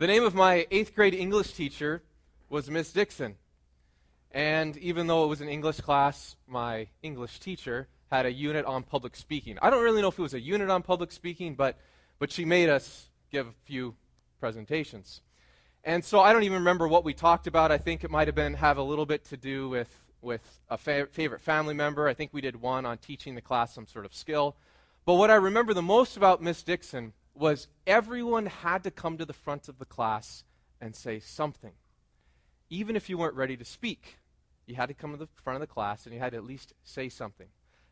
The name of my eighth grade English teacher was Miss Dixon. And even though it was an English class, my English teacher had a unit on public speaking. I don't really know if it was a unit on public speaking, but, but she made us give a few presentations. And so I don't even remember what we talked about. I think it might have been have a little bit to do with, with a fa- favorite family member. I think we did one on teaching the class some sort of skill. But what I remember the most about Miss Dixon was everyone had to come to the front of the class and say something. Even if you weren't ready to speak, you had to come to the front of the class and you had to at least say something.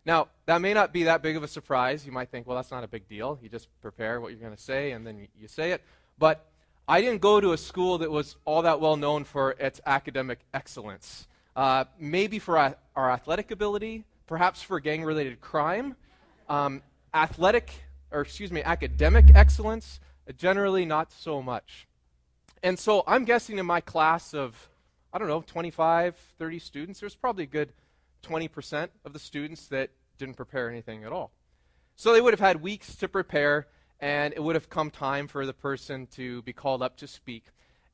Now, that may not be that big of a surprise. You might think, well, that's not a big deal. You just prepare what you're going to say and then you say it. But I didn't go to a school that was all that well known for its academic excellence. Uh, maybe for our, our, athletic ability, perhaps for gang related crime. Um, athletic or excuse me, academic excellence, generally not so much. And so I'm guessing in my class of, I don't know, 25, 30 students, there's probably a good 20% of the students that didn't prepare anything at all. So they would have had weeks to prepare, and it would have come time for the person to be called up to speak.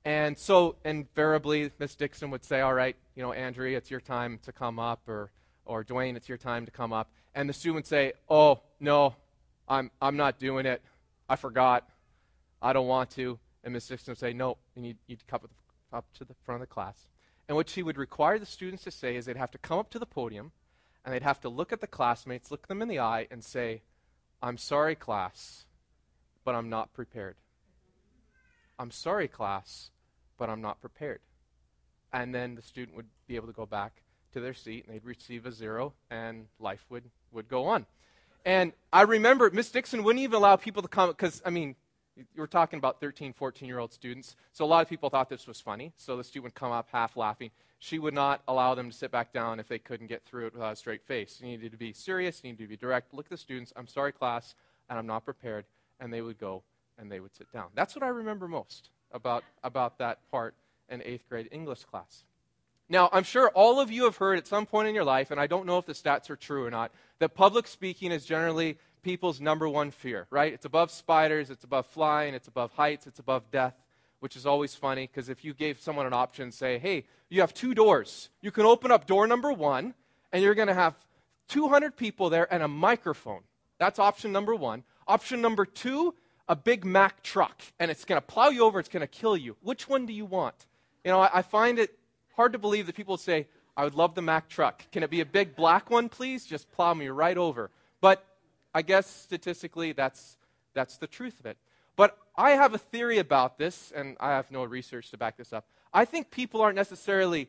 And so invariably, Miss Dixon would say, All right, you know, Andrea, it's your time to come up, or, or Dwayne, it's your time to come up. And the student would say, Oh, no, I'm, I'm not doing it. I forgot. I don't want to. And Ms. Dixon would say, No, you need, you need to come up to the front of the class. And what she would require the students to say is they'd have to come up to the podium and they'd have to look at the classmates, look them in the eye, and say, I'm sorry, class, but I'm not prepared. I'm sorry, class, but I'm not prepared. And then the student would be able to go back to their seat and they'd receive a zero and life would, would go on. And I remember Miss Dixon wouldn't even allow people to come because, I mean, you were talking about 13, 14 year old students. So a lot of people thought this was funny. So the student would come up half laughing. She would not allow them to sit back down if they couldn't get through it without a straight face. You needed to be serious, you needed to be direct. Look at the students. I'm sorry, class, and I'm not prepared. And they would go and they would sit down. That's what I remember most about, about that part in eighth grade English class. Now, I'm sure all of you have heard at some point in your life, and I don't know if the stats are true or not, that public speaking is generally people's number one fear, right? It's above spiders, it's above flying, it's above heights, it's above death, which is always funny because if you gave someone an option, say, hey, you have two doors. You can open up door number one, and you're going to have 200 people there and a microphone. That's option number one. Option number two, a Big Mack truck, and it's going to plow you over, it's going to kill you. Which one do you want? You know, I, I find it hard to believe that people say, I would love the Mack truck. Can it be a big black one, please? Just plow me right over. But I guess statistically, that's, that's the truth of it. But I have a theory about this, and I have no research to back this up. I think people aren't necessarily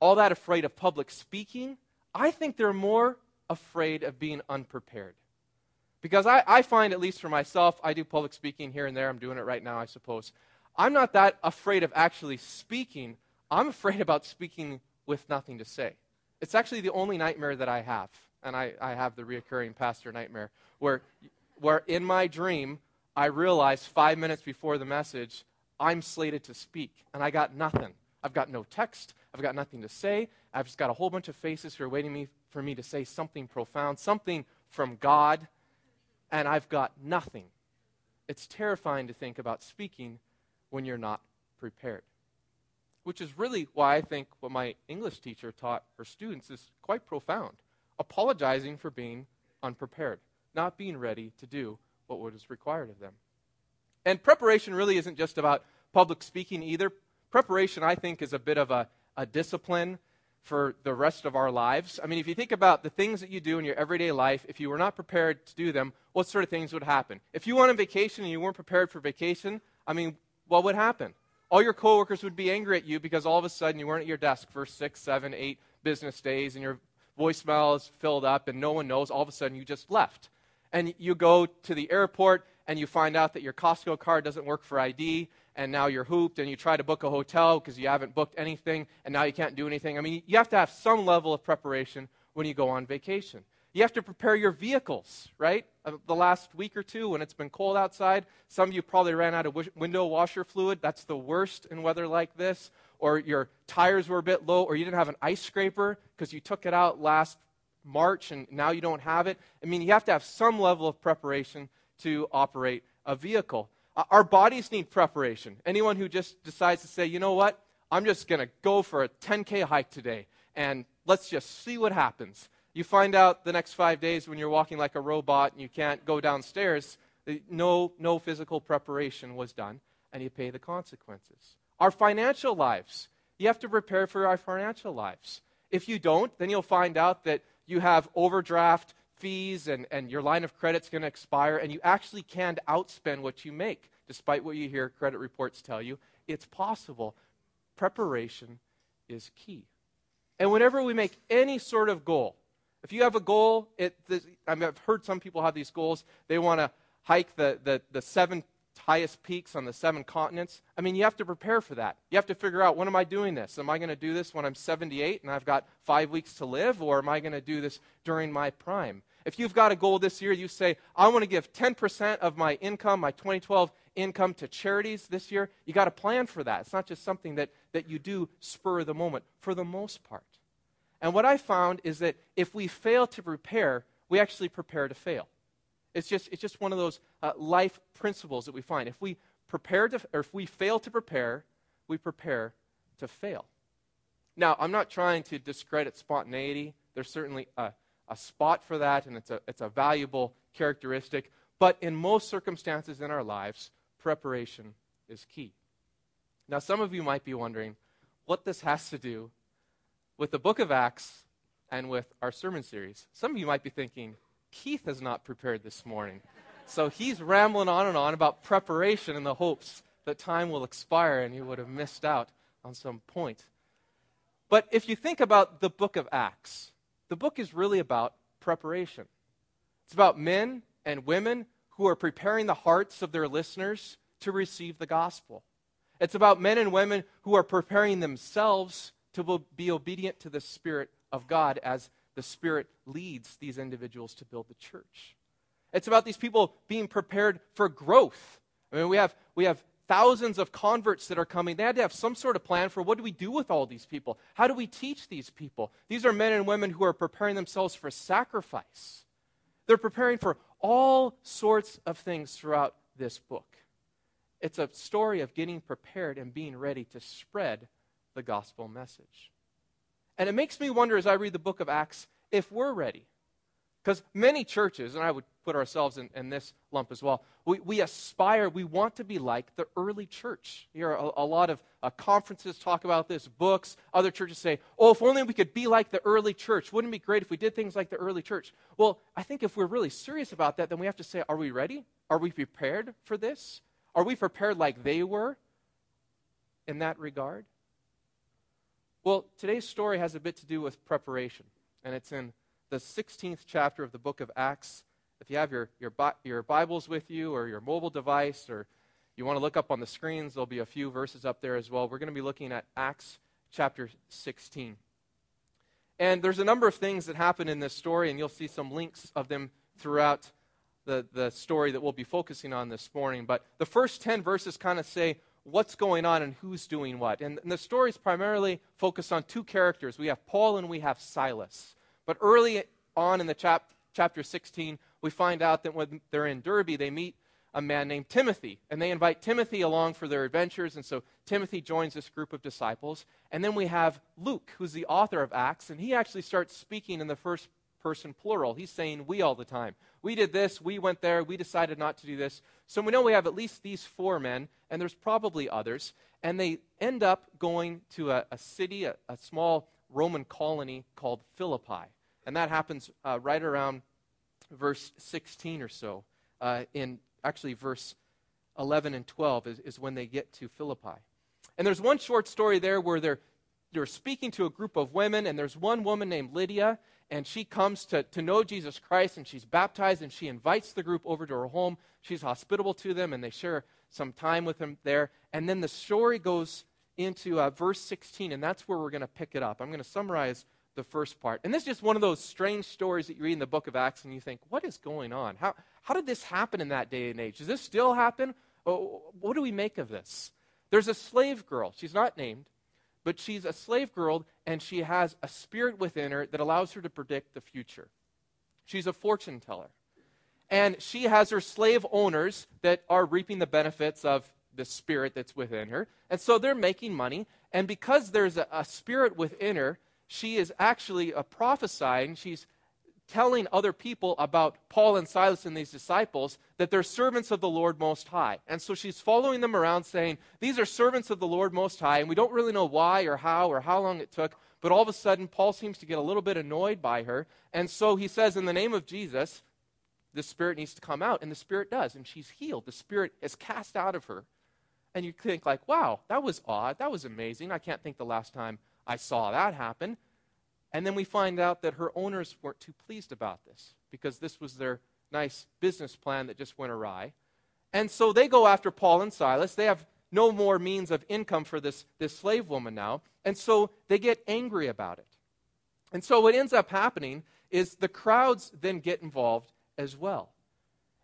all that afraid of public speaking. I think they're more afraid of being unprepared. Because I, I find, at least for myself, I do public speaking here and there. I'm doing it right now, I suppose. I'm not that afraid of actually speaking. I'm afraid about speaking with nothing to say. It's actually the only nightmare that I have. And I, I have the reoccurring pastor nightmare where, where in my dream, I realize five minutes before the message, I'm slated to speak. And I got nothing. I've got no text. I've got nothing to say. I've just got a whole bunch of faces who are waiting me, for me to say something profound, something from God. And I've got nothing. It's terrifying to think about speaking when you're not prepared which is really why I think what my English teacher taught her students is quite profound. Apologizing for being unprepared, not being ready to do what was required of them. And preparation really isn't just about public speaking either. Preparation, I think, is a bit of a, a discipline for the rest of our lives. I mean, if you think about the things that you do in your everyday life, if you were not prepared to do them, what sort of things would happen? If you went on vacation and you weren't prepared for vacation, I mean, what would happen? All your coworkers would be angry at you because all of a sudden you weren't at your desk for six, seven, eight business days and your voicemail is filled up and no one knows. All of a sudden you just left. And you go to the airport and you find out that your Costco card doesn't work for ID and now you're hooped and you try to book a hotel because you haven't booked anything and now you can't do anything. I mean, you have to have some level of preparation when you go on vacation. You have to prepare your vehicles, right? Uh, the last week or two when it's been cold outside, some of you probably ran out of window washer fluid. That's the worst in weather like this. Or your tires were a bit low, or you didn't have an ice scraper because you took it out last March and now you don't have it. I mean, you have to have some level of preparation to operate a vehicle. uh, our bodies need preparation. Anyone who just decides to say, you know what, I'm just going to go for a 10K hike today and let's just see what happens. You find out the next five days when you're walking like a robot and you can't go downstairs, no, no physical preparation was done, and you pay the consequences. Our financial lives, you have to prepare for our financial lives. If you don't, then you'll find out that you have overdraft fees and, and your line of credit's going to expire, and you actually can't outspend what you make, despite what you hear credit reports tell you. It's possible. Preparation is key. And whenever we make any sort of goal, if you have a goal, it, I mean, I've heard some people have these goals. They want to hike the, the, the seven highest peaks on the seven continents. I mean, you have to prepare for that. You have to figure out when am I doing this? Am I going to do this when I'm 78 and I've got five weeks to live, or am I going to do this during my prime? If you've got a goal this year, you say, I want to give 10% of my income, my 2012 income to charities this year, you got to plan for that. It's not just something that, that you do spur of the moment, for the most part. And what I found is that if we fail to prepare, we actually prepare to fail. It's just, it's just one of those uh, life principles that we find. If we prepare to, or if we fail to prepare, we prepare to fail. Now, I'm not trying to discredit spontaneity. There's certainly a, a spot for that, and it's a, it's a valuable characteristic. But in most circumstances in our lives, preparation is key. Now, some of you might be wondering what this has to do with the book of Acts and with our sermon series. Some of you might be thinking, Keith has not prepared this morning. So he's rambling on and on about preparation in the hopes that time will expire and you would have missed out on some point. But if you think about the book of Acts, the book is really about preparation. It's about men and women who are preparing the hearts of their listeners to receive the gospel. It's about men and women who are preparing themselves to be obedient to the Spirit of God as the Spirit leads these individuals to build the church. It's about these people being prepared for growth. I mean, we have, we have thousands of converts that are coming. They had to have some sort of plan for what do we do with all these people? How do we teach these people? These are men and women who are preparing themselves for sacrifice. They're preparing for all sorts of things throughout this book. It's a story of getting prepared and being ready to spread the gospel message. And it makes me wonder as I read the book of Acts if we're ready. Because many churches, and I would put ourselves in, in this lump as well, we, we, aspire, we want to be like the early church. Here, a, a lot of uh, conferences talk about this, books. Other churches say, oh, if only we could be like the early church. Wouldn't it be great if we did things like the early church? Well, I think if we're really serious about that, then we have to say, are we ready? Are we prepared for this? Are we prepared like they were in that regard? Well, today's story has a bit to do with preparation, and it's in the 16th chapter of the book of Acts. If you have your, your, your Bibles with you or your mobile device, or you want to look up on the screens, there'll be a few verses up there as well. We're going to be looking at Acts chapter 16. And there's a number of things that happen in this story, and you'll see some links of them throughout the, the story that we'll be focusing on this morning. But the first 10 verses kind of say what's going on and who's doing what. And, and the story is primarily focused on two characters. We have Paul and we have Silas. But early on in the chap, chapter 16, we find out that when they're in Derbe, they meet a man named Timothy. And they invite Timothy along for their adventures. And so Timothy joins this group of disciples. And then we have Luke, who's the author of Acts. And he actually starts speaking in the first person plural. He's saying we all the time. We did this, we went there, we decided not to do this. So we know we have at least these four men, and there's probably others. And they end up going to a, a city, a, a, small Roman colony called Philippi. And that happens uh, right around verse 16 or so. Uh, in actually, verse 11 and 12 is, is when they get to Philippi. And there's one short story there where they're, they're speaking to a group of women, and there's one woman named Lydia, and she comes to, to know Jesus Christ and she's baptized and she invites the group over to her home. She's hospitable to them and they share some time with them there. And then the story goes into uh, verse 16, and that's where we're going to pick it up. I'm going to summarize the first part. And this is just one of those strange stories that you read in the book of Acts and you think, what is going on? How, how did this happen in that day and age? Does this still happen? Oh, what do we make of this? There's a slave girl. She's not named but she's a slave girl and she has a spirit within her that allows her to predict the future. She's a fortune teller. And she has her slave owners that are reaping the benefits of the spirit that's within her. And so they're making money. And because there's a, a spirit within her, she is actually prophesying. She's telling other people about Paul and Silas and these disciples that they're servants of the Lord Most High. And so she's following them around saying, These are servants of the Lord Most High, and we don't really know why or how or how long it took. But all of a sudden, Paul seems to get a little bit annoyed by her. And so he says, In the name of Jesus, the spirit needs to come out. And the spirit does. And she's healed. The spirit is cast out of her. And you think, like, wow, that was odd. That was amazing. I can't think the last time I saw that happen. And then we find out that her owners weren't too pleased about this because this was their nice business plan that just went awry. And so they go after Paul and Silas. They have no more means of income for this, this slave woman now. And so they get angry about it. And so what ends up happening is the crowds then get involved as well.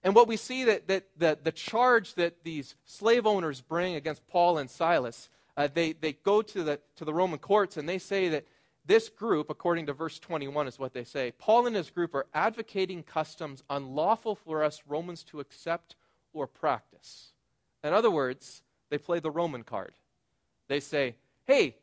And what we see that, that the, the charge that these slave owners bring against Paul and Silas, uh, they, they go to the, to the Roman courts and they say that this group, according to verse 21, is what they say Paul and his group are advocating customs unlawful for us Romans to accept or practice. In other words, they play the Roman card. They say, hey,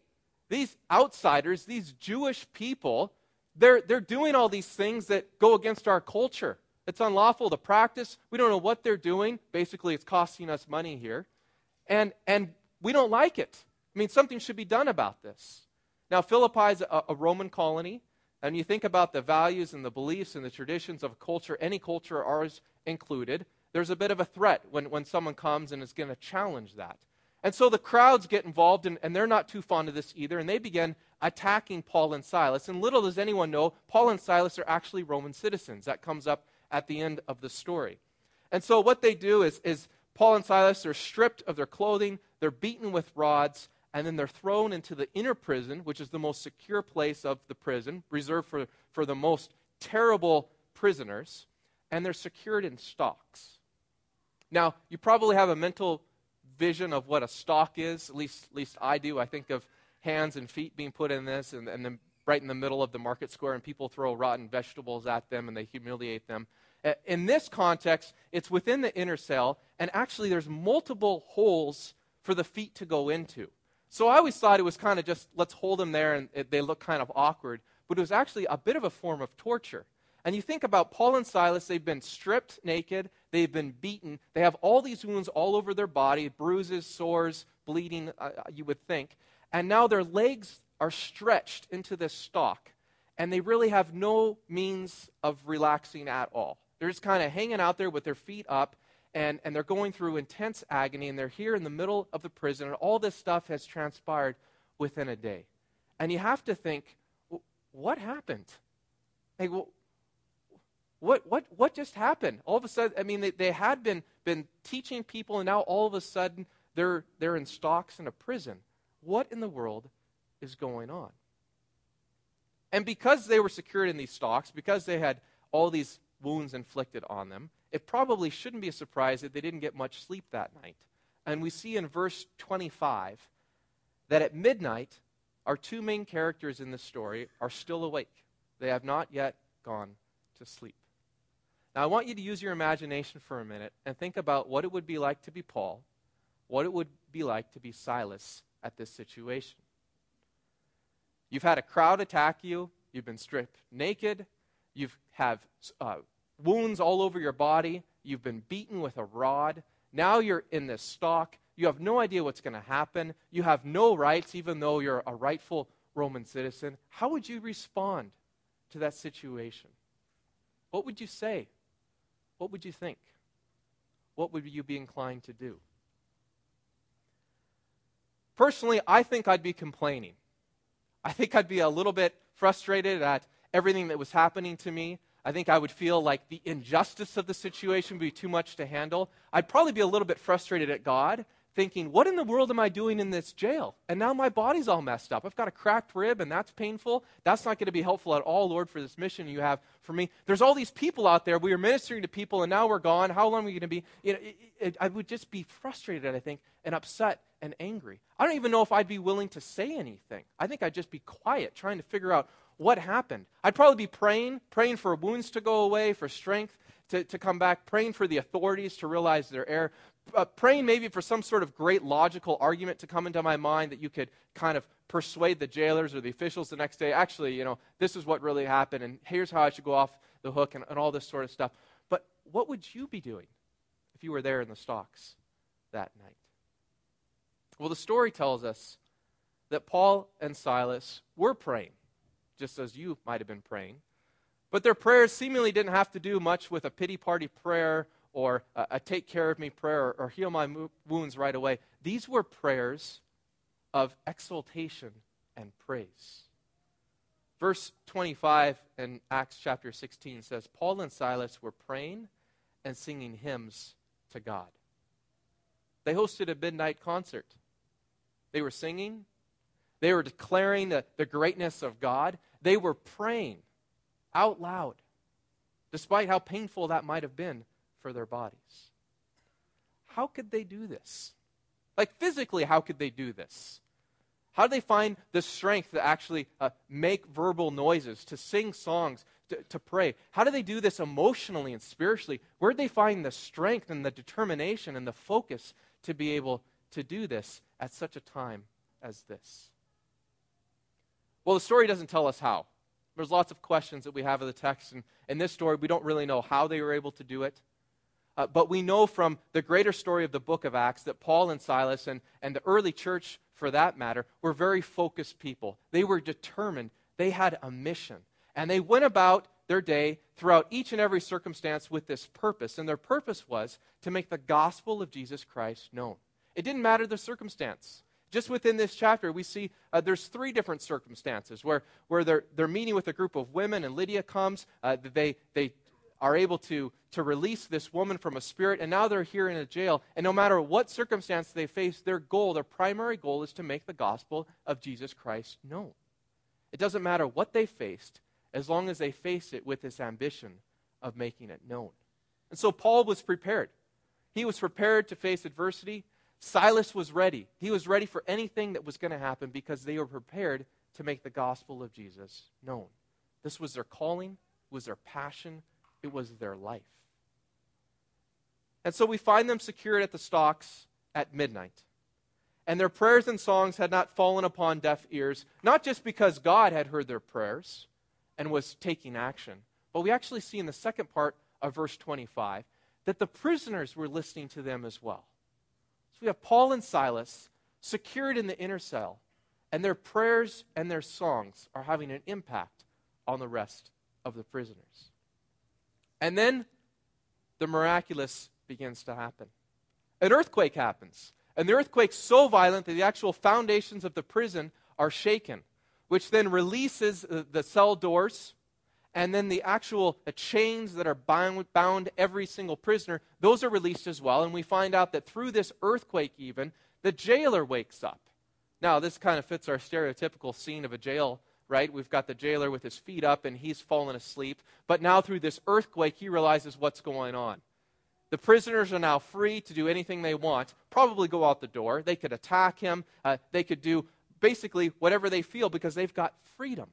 these outsiders, these Jewish people, they're, they're doing all these things that go against our culture. It's unlawful to practice. We don't know what they're doing. Basically, it's costing us money here. And, and we don't like it. I mean, something should be done about this. Now, Philippi is a, a Roman colony, and you think about the values and the beliefs and the traditions of a culture, any culture, ours included, there's a bit of a threat when, when someone comes and is going to challenge that. And so the crowds get involved, and, and they're not too fond of this either, and they begin attacking Paul and Silas. And little does anyone know, Paul and Silas are actually Roman citizens. That comes up at the end of the story. And so what they do is, is Paul and Silas are stripped of their clothing, they're beaten with rods, and then they're thrown into the inner prison, which is the most secure place of the prison, reserved for, for the most terrible prisoners, and they're secured in stocks. Now, you probably have a mental vision of what a stock is, at least, at least I do. I think of hands and feet being put in this, and, and then right in the middle of the market square, and people throw rotten vegetables at them and they humiliate them. In this context, it's within the inner cell, and actually, there's multiple holes for the feet to go into. So I always thought it was kind of just, let's hold them there and it, they look kind of awkward. But it was actually a bit of a form of torture. And you think about Paul and Silas, they've been stripped naked, they've been beaten, they have all these wounds all over their body bruises, sores, bleeding, uh, uh you would think. And now their legs are stretched into this stock, and they really have no means of relaxing at all. They're just kind of hanging out there with their feet up, and, and they're going through intense agony, and they're here in the middle of the prison, and all this stuff has transpired within a day. And you have to think, what happened? Like, what, what, what just happened? All of a sudden, I mean, they, they had been, been teaching people, and now all of a sudden they're, they're in stocks in a prison. What in the world is going on? And because they were secured in these stocks, because they had all these wounds inflicted on them, it probably shouldn't be a surprise that they didn't get much sleep that night. And we see in verse 25 that at midnight, our two main characters in the story are still awake. They have not yet gone to sleep. Now, I want you to use your imagination for a minute and think about what it would be like to be Paul, what it would be like to be Silas at this situation. You've had a crowd attack you, you've been stripped naked, you have uh, wounds all over your body. You've been beaten with a rod. Now you're in this stock. You have no idea what's going to happen. You have no rights, even though you're a rightful Roman citizen. How would you respond to that situation? What would you say? What would you think? What would you be inclined to do? Personally, I think I'd be complaining. I think I'd be a little bit frustrated at everything that was happening to me. I think I would feel like the injustice of the situation would be too much to handle. I'd probably be a little bit frustrated at God, thinking, what in the world am I doing in this jail? And now my body's all messed up. I've got a cracked rib, and that's painful. That's not going to be helpful at all, Lord, for this mission you have for me. There's all these people out there. We are ministering to people, and now we're gone. How long are we going to be? You know, it, it, I would just be frustrated, I think, and upset and angry. I don't even know if I'd be willing to say anything. I think I'd just be quiet, trying to figure out what happened. I'd probably be praying, praying for wounds to go away, for strength, to, to come back, praying for the authorities to realize their error, uh, praying maybe for some sort of great logical argument to come into my mind that you could kind of persuade the jailers or the officials the next day. Actually, you know, this is what really happened, and here's how I should go off the hook, and, and all this sort of stuff. But what would you be doing if you were there in the stocks that night? Well, the story tells us that Paul and Silas were praying, just as you might have been praying. But their prayers seemingly didn't have to do much with a pity party prayer or a, a take care of me prayer or, or heal my mo- wounds right away. These were prayers of exaltation and praise. Verse 25 in Acts chapter 16 says Paul and Silas were praying and singing hymns to God. They hosted a midnight concert. They were singing, they were declaring the, the greatness of God, they were praying out loud, despite how painful that might have been for their bodies. How could they do this? Like physically, how could they do this? How do they find the strength to actually uh, make verbal noises, to sing songs, to, to pray? How do they do this emotionally and spiritually? Where do they find the strength and the determination and the focus to be able to do this at such a time as this? Well, the story doesn't tell us how. There's lots of questions that we have of the text, and in this story, we don't really know how they were able to do it. Uh, but we know from the greater story of the book of Acts that Paul and Silas and, and the early church, for that matter, were very focused people. They were determined, they had a mission. And they went about their day throughout each and every circumstance with this purpose. And their purpose was to make the gospel of Jesus Christ known. It didn't matter the circumstance. Just within this chapter, we see uh, there's three different circumstances where, where they're, they're meeting with a group of women, and Lydia comes. Uh, they, they are able to, to release this woman from a spirit, and now they're here in a jail. And no matter what circumstance they face, their goal, their primary goal, is to make the gospel of Jesus Christ known. It doesn't matter what they faced, as long as they face it with this ambition of making it known. And so Paul was prepared. He was prepared to face adversity. Silas was ready. He was ready for anything that was going to happen because they were prepared to make the gospel of Jesus known. This was their calling, was their passion, it was their life. And so we find them secured at the stocks at midnight. And their prayers and songs had not fallen upon deaf ears, not just because God had heard their prayers and was taking action, but we actually see in the second part of verse 25 that the prisoners were listening to them as well. So we have Paul and Silas secured in the inner cell, and their prayers and their songs are having an impact on the rest of the prisoners. And then the miraculous begins to happen. An earthquake happens. And the earthquake's so violent that the actual foundations of the prison are shaken, which then releases the cell doors and then the actual the chains that are bound, bound every single prisoner, those are released as well. And we find out that through this earthquake, even, the jailer wakes up. Now, this kind of fits our stereotypical scene of a jail, right? We've got the jailer with his feet up and he's fallen asleep. But now, through this earthquake, he realizes what's going on. The prisoners are now free to do anything they want, probably go out the door. They could attack him, uh, they could do basically whatever they feel because they've got freedom.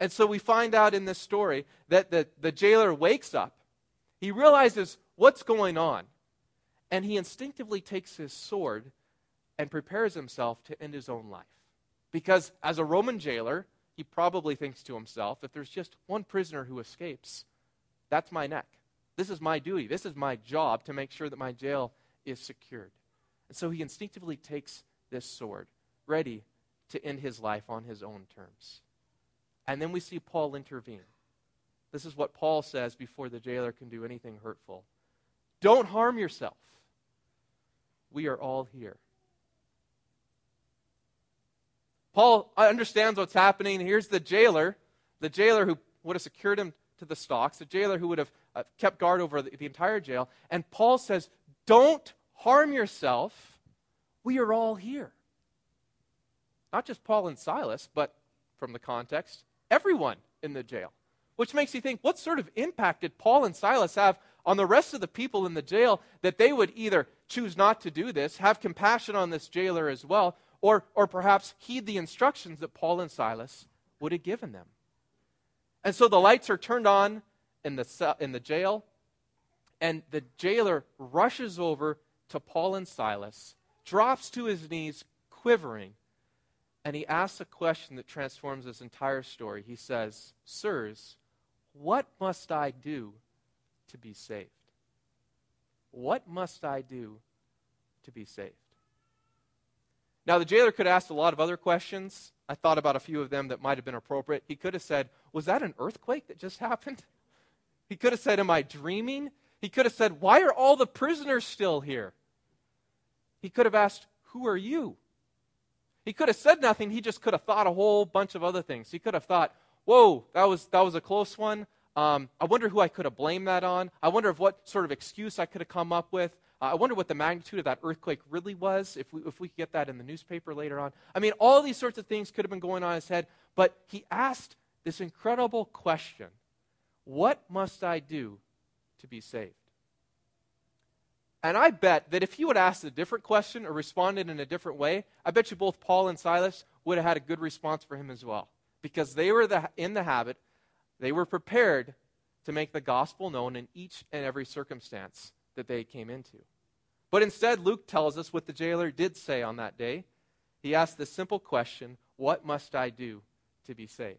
And so we find out in this story that the, the jailer wakes up. He realizes what's going on. And he instinctively takes his sword and prepares himself to end his own life. Because as a Roman jailer, he probably thinks to himself if there's just one prisoner who escapes, that's my neck. This is my duty. This is my job to make sure that my jail is secured. And so he instinctively takes this sword, ready to end his life on his own terms. And then we see Paul intervene. This is what Paul says before the jailer can do anything hurtful Don't harm yourself. We are all here. Paul understands what's happening. Here's the jailer, the jailer who would have secured him to the stocks, the jailer who would have uh, kept guard over the, the entire jail. And Paul says, Don't harm yourself. We are all here. Not just Paul and Silas, but from the context, everyone in the jail. Which makes you think, what sort of impact did Paul and Silas have on the rest of the people in the jail that they would either choose not to do this, have compassion on this jailer as well, or, or perhaps heed the instructions that Paul and Silas would have given them? And so the lights are turned on in the, in the jail, And the jailer rushes over to Paul and Silas, drops to his knees, quivering, and he asks a question that transforms this entire story. He says, Sirs, what must I do to be saved? What must I do to be saved? Now, the jailer could have asked a lot of other questions. I thought about a few of them that might have been appropriate. He could have said, Was that an earthquake that just happened? He could have said, Am I dreaming? He could have said, Why are all the prisoners still here? He could have asked, Who are you? He could have said nothing. He just could have thought a whole bunch of other things. He could have thought, Whoa, that was, that was a close one. Um, I wonder who I could have blamed that on. I wonder if what sort of excuse I could have come up with. Uh, I wonder what the magnitude of that earthquake really was, if we, if we could get that in the newspaper later on. I mean, all these sorts of things could have been going on in his head, but he asked this incredible question What must I do to be saved? And I bet that if he would ask a different question or responded in a different way, I bet you both Paul and Silas would have had a good response for him as well. Because they were the, in the habit, they were prepared to make the gospel known in each and every circumstance that they came into. But instead, Luke tells us what the jailer did say on that day. He asked the simple question What must I do to be saved?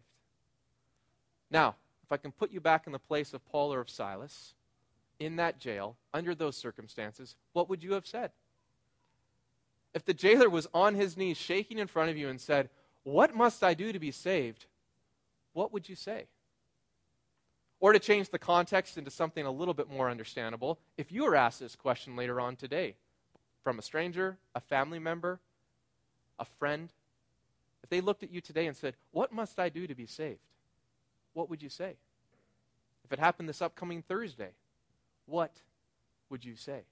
Now, if I can put you back in the place of Paul or of Silas, in that jail, under those circumstances, what would you have said? If the jailer was on his knees, shaking in front of you, and said, What must I do to be saved? What would you say? Or to change the context into something a little bit more understandable, if you were asked this question later on today from a stranger, a family member, a friend, if they looked at you today and said, What must I do to be saved? What would you say? If it happened this upcoming Thursday, what would you say?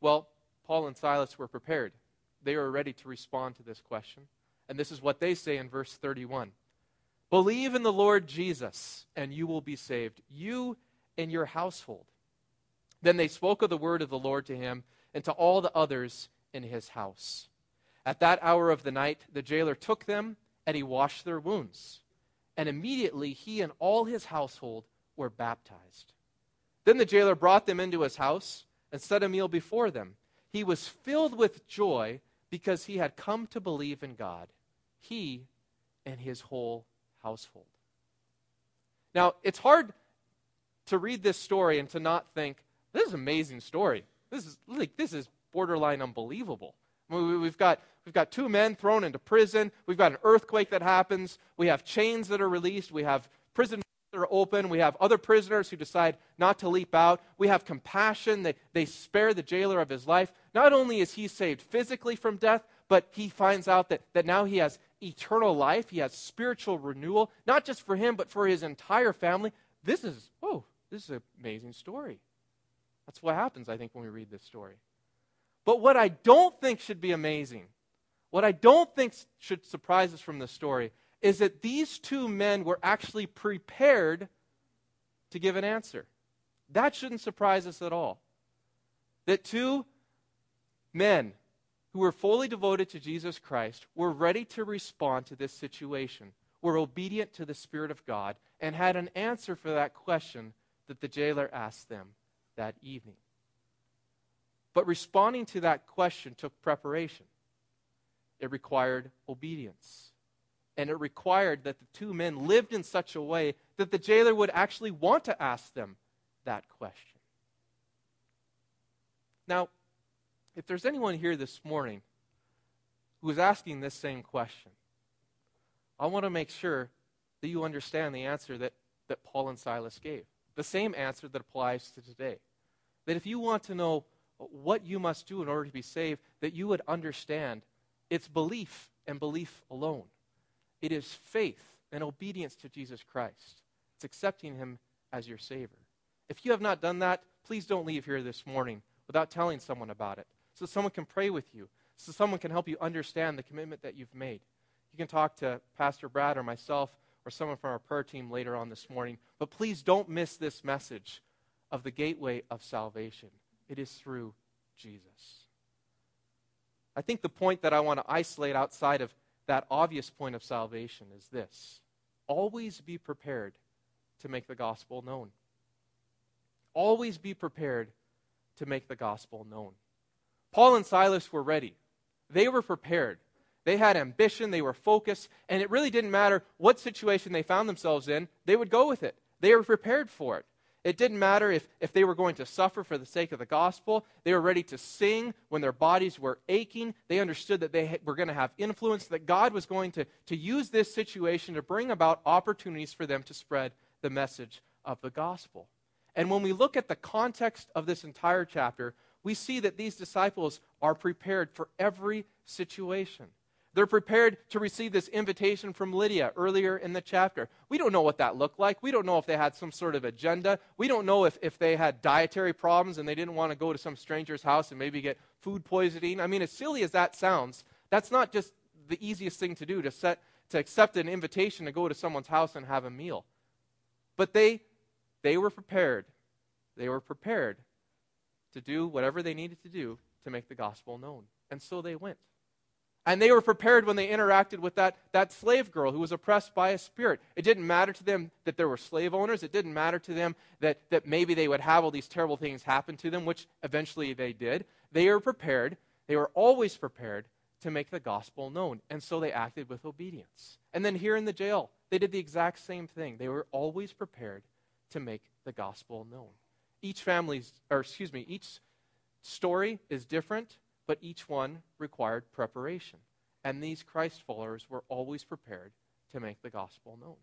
Well, Paul and Silas were prepared. They were ready to respond to this question. And this is what they say in verse 31. Believe in the Lord Jesus, and you will be saved, you and your household. Then they spoke of the word of the Lord to him and to all the others in his house. At that hour of the night, the jailer took them, and he washed their wounds. And immediately he and all his household were baptized. Then the jailer brought them into his house and set a meal before them. He was filled with joy because he had come to believe in God, he and his whole household. Now, it's hard to read this story and to not think, this is an amazing story. This is like this is borderline unbelievable. We've got, we've got two men thrown into prison. We've got an earthquake that happens. We have chains that are released. We have prison are open. We have other prisoners who decide not to leap out. We have compassion. They, they spare the jailer of his life. Not only is he saved physically from death, but he finds out that, that now he has eternal life. He has spiritual renewal, not just for him, but for his entire family. This is, oh, this is an amazing story. That's what happens, I think, when we read this story. But what I don't think should be amazing, what I don't think should surprise us from this story, is that these two men were actually prepared to give an answer. That shouldn't surprise us at all. That two men who were fully devoted to Jesus Christ were ready to respond to this situation, were obedient to the Spirit of God, and had an answer for that question that the jailer asked them that evening. But responding to that question took preparation, it required obedience. And it required that the two men lived in such a way that the jailer would actually want to ask them that question. Now, if there's anyone here this morning who is asking this same question, I want to make sure that you understand the answer that, that Paul and Silas gave. The same answer that applies to today. That if you want to know what you must do in order to be saved, that you would understand it's belief and belief alone. It is faith and obedience to Jesus Christ. It's accepting Him as your Savior. If you have not done that, please don't leave here this morning without telling someone about it so someone can pray with you, so someone can help you understand the commitment that you've made. You can talk to Pastor Brad or myself or someone from our prayer team later on this morning. But please don't miss this message of the gateway of salvation. It is through Jesus. I think the point that I want to isolate outside of that obvious point of salvation is this always be prepared to make the gospel known. Always be prepared to make the gospel known. Paul and Silas were ready, they were prepared. They had ambition, they were focused, and it really didn't matter what situation they found themselves in, they would go with it. They were prepared for it. It didn't matter if, if they were going to suffer for the sake of the gospel. They were ready to sing when their bodies were aching. They understood that they were going to have influence, that God was going to, to use this situation to bring about opportunities for them to spread the message of the gospel. And when we look at the context of this entire chapter, we see that these disciples are prepared for every situation. They're prepared to receive this invitation from Lydia earlier in the chapter. We don't know what that looked like. We don't know if they had some sort of agenda. We don't know if, if they had dietary problems and they didn't want to go to some stranger's house and maybe get food poisoning. I mean, as silly as that sounds, that's not just the easiest thing to do to, set, to accept an invitation to go to someone's house and have a meal. But they, they were prepared. They were prepared to do whatever they needed to do to make the gospel known. And so they went. And they were prepared when they interacted with that, that slave girl who was oppressed by a spirit. It didn't matter to them that there were slave owners. It didn't matter to them that, that maybe they would have all these terrible things happen to them, which eventually they did. They were prepared. They were always prepared to make the gospel known. And so they acted with obedience. And then here in the jail, they did the exact same thing. They were always prepared to make the gospel known. Each family's, or excuse me, each story is different but each one required preparation. And these Christ followers were always prepared to make the gospel known.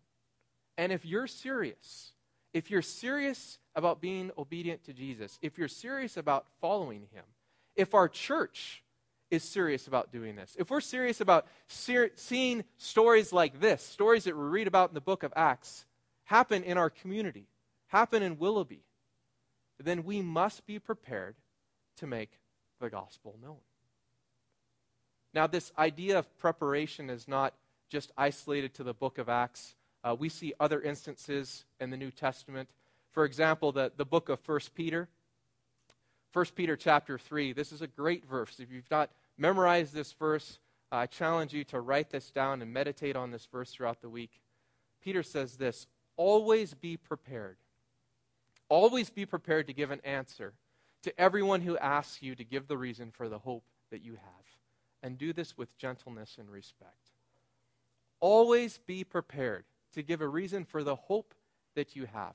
And if you're serious, if you're serious about being obedient to Jesus, if you're serious about following him, if our church is serious about doing this, if we're serious about ser- seeing stories like this, stories that we read about in the book of Acts, happen in our community, happen in Willoughby, then we must be prepared to make the gospel known. Now, this idea of preparation is not just isolated to the book of Acts. Uh, we see other instances in the New Testament. For example, the, the book of 1 Peter. 1 Peter chapter 3. This is a great verse. If you've not memorized this verse, uh, I challenge you to write this down and meditate on this verse throughout the week. Peter says this Always be prepared. Always be prepared to give an answer to everyone who asks you to give the reason for the hope that you have. And do this with gentleness and respect. Always be prepared to give a reason for the hope that you have.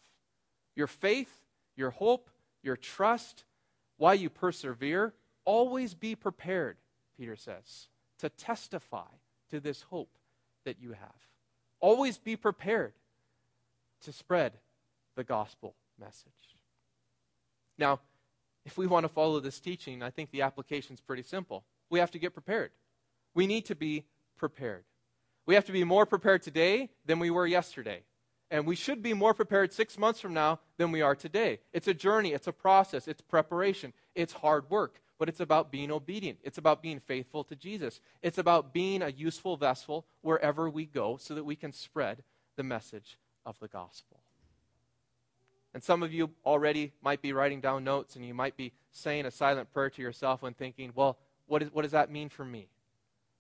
Your faith, your hope, your trust, why you persevere, always be prepared, Peter says, to testify to this hope that you have. Always be prepared to spread the gospel message. Now, if we want to follow this teaching, I think the application is pretty simple. We have to get prepared. We need to be prepared. We have to be more prepared today than we were yesterday. And we should be more prepared six months from now than we are today. It's a journey, it's a process, it's preparation, it's hard work, but it's about being obedient. It's about being faithful to Jesus. It's about being a useful vessel wherever we go so that we can spread the message of the gospel. And some of you already might be writing down notes and you might be saying a silent prayer to yourself and thinking, well, what, is, what does that mean for me?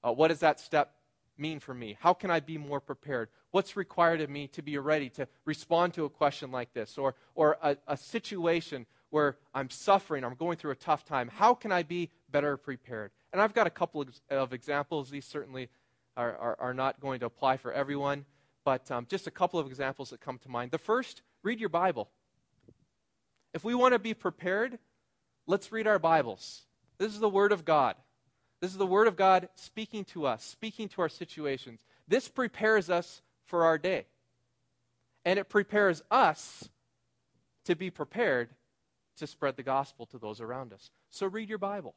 Uh, what does that step mean for me? How can I be more prepared? What's required of me to be ready to respond to a question like this or, or a, a situation where I'm suffering, I'm going through a tough time? How can I be better prepared? And I've got a couple of examples. These certainly are, are, are not going to apply for everyone, but um, just a couple of examples that come to mind. The first, read your Bible. If we want to be prepared, let's read our Bibles. This is the Word of God. This is the Word of God speaking to us, speaking to our situations. This prepares us for our day. And it prepares us to be prepared to spread the gospel to those around us. So read your Bible.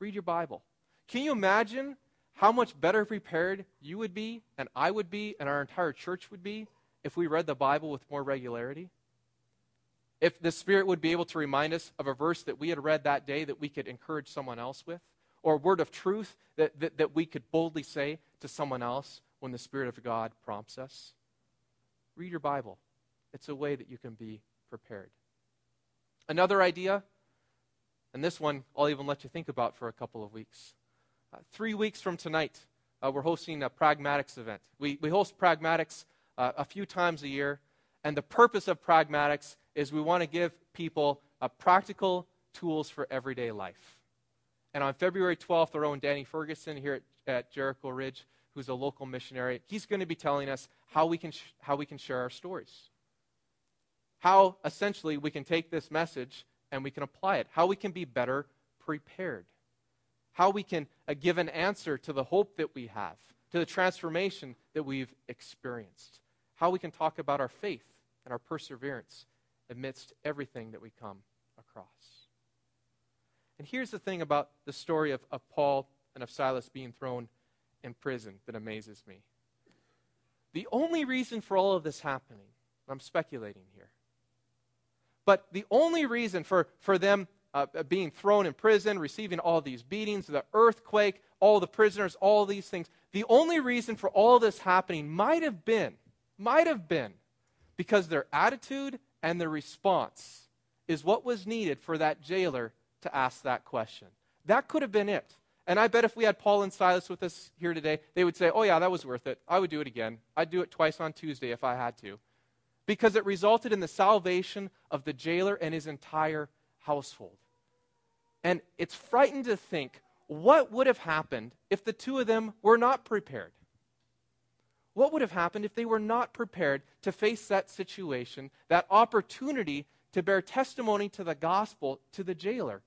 Read your Bible. Can you imagine how much better prepared you would be, and I would be, and our entire church would be if we read the Bible with more regularity? If the Spirit would be able to remind us of a verse that we had read that day that we could encourage someone else with, or a word of truth that, that, that we could boldly say to someone else when the Spirit of God prompts us. Read your Bible. It's a way that you can be prepared. Another idea, and this one I'll even let you think about for a couple of weeks. Uh, three weeks from tonight, uh, we're hosting a Pragmatics event. We, we host Pragmatics uh, a few times a year. And the purpose of pragmatics is we want to give people a practical tools for everyday life. And on February 12th, our own Danny Ferguson here at, at Jericho Ridge, who's a local missionary, he's going to be telling us how we can, sh- how we can share our stories. How essentially we can take this message and we can apply it. How we can be better prepared. How we can uh, give an answer to the hope that we have, to the transformation that we've experienced. How we can talk about our faith and our perseverance amidst everything that we come across. And here's the thing about the story of, of Paul and of Silas being thrown in prison that amazes me. The only reason for all of this happening, I'm speculating here, but the only reason for, for them uh, uh being thrown in prison, receiving all these beatings, the earthquake, all the prisoners, all these things, the only reason for all this happening might have been, might have been because their attitude and their response is what was needed for that jailer to ask that question. That could have been it. And I bet if we had Paul and Silas with us here today, they would say, Oh, yeah, that was worth it. I would do it again. I'd do it twice on Tuesday if I had to. Because it resulted in the salvation of the jailer and his entire household. And it's frightening to think what would have happened if the two of them were not prepared? What would have happened if they were not prepared to face that situation, that opportunity to bear testimony to the gospel to the jailer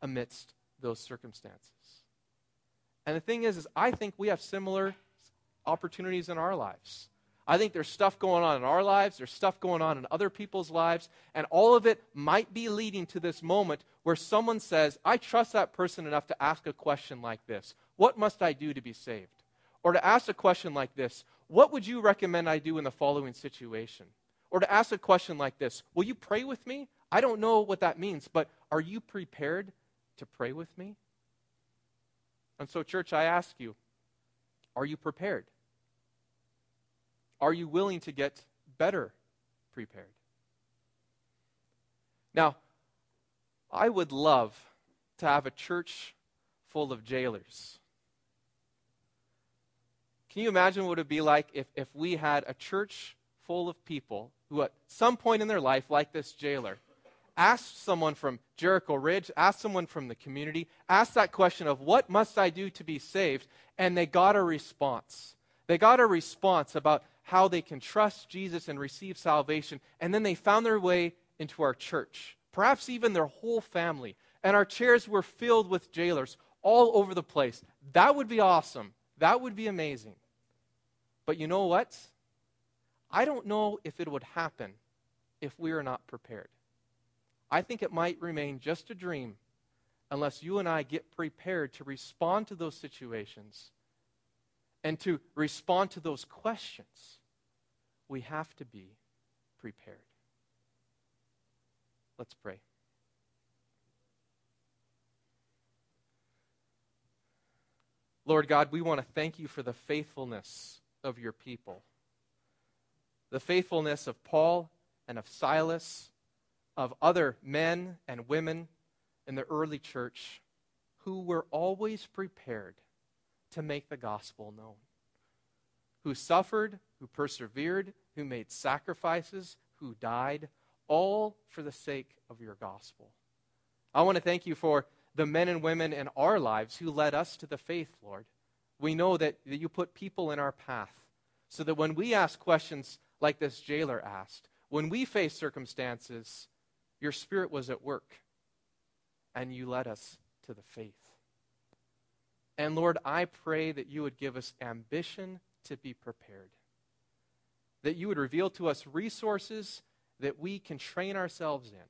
amidst those circumstances. And the thing is, is I think we have similar opportunities in our lives. I think there's stuff going on in our lives, there's stuff going on in other people's lives, and all of it might be leading to this moment where someone says, I trust that person enough to ask a question like this What must I do to be saved? Or to ask a question like this What would you recommend I do in the following situation? Or to ask a question like this Will you pray with me? I don't know what that means, but are you prepared to pray with me? And so, church, I ask you, are you prepared? Are you willing to get better prepared? Now, I would love to have a church full of jailers. Can you imagine what it would be like if, if we had a church full of people who, at some point in their life, like this jailer, asked someone from Jericho Ridge, asked someone from the community, asked that question of, What must I do to be saved? And they got a response. They got a response about how they can trust Jesus and receive salvation. And then they found their way into our church, perhaps even their whole family. And our chairs were filled with jailers all over the place. That would be awesome. That would be amazing. But you know what? I don't know if it would happen if we are not prepared. I think it might remain just a dream unless you and I get prepared to respond to those situations and to respond to those questions. We have to be prepared. Let's pray. Lord God, we want to thank you for the faithfulness of your people. The faithfulness of Paul and of Silas of other men and women in the early church who were always prepared to make the gospel known, who suffered, who persevered, who made sacrifices, who died, all for the sake of your gospel. I want to thank you for the men and women in our lives who led us to the faith, Lord. We know that, that you put people in our path so that when we ask questions like this jailer asked, when we face circumstances your Spirit was at work, and you led us to the faith. And Lord, I pray that you would give us ambition to be prepared, that you would reveal to us resources that we can train ourselves in,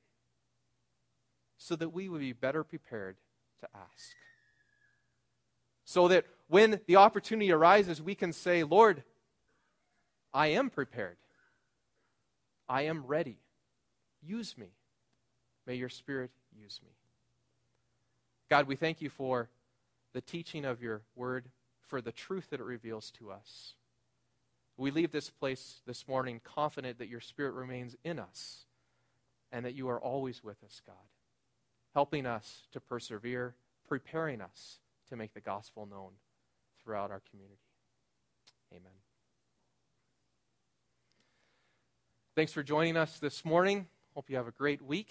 so that we would be better prepared to ask. So that when the opportunity arises, we can say, Lord, I am prepared. I am ready. Use me. May your Spirit use me. God, we thank you for the teaching of your word, for the truth that it reveals to us. We leave this place this morning confident that your Spirit remains in us and that you are always with us, God, helping us to persevere, preparing us to make the gospel known throughout our community. Amen. Thanks for joining us this morning. Hope you have a great week,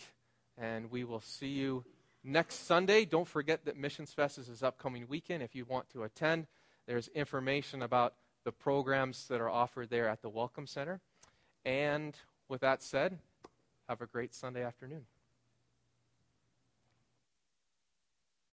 and we will see you next Sunday. Don't forget that Missions Fest is this upcoming weekend. If you want to attend, there's information about the programs that are offered there at the Welcome Center. And with that said, have a great Sunday afternoon.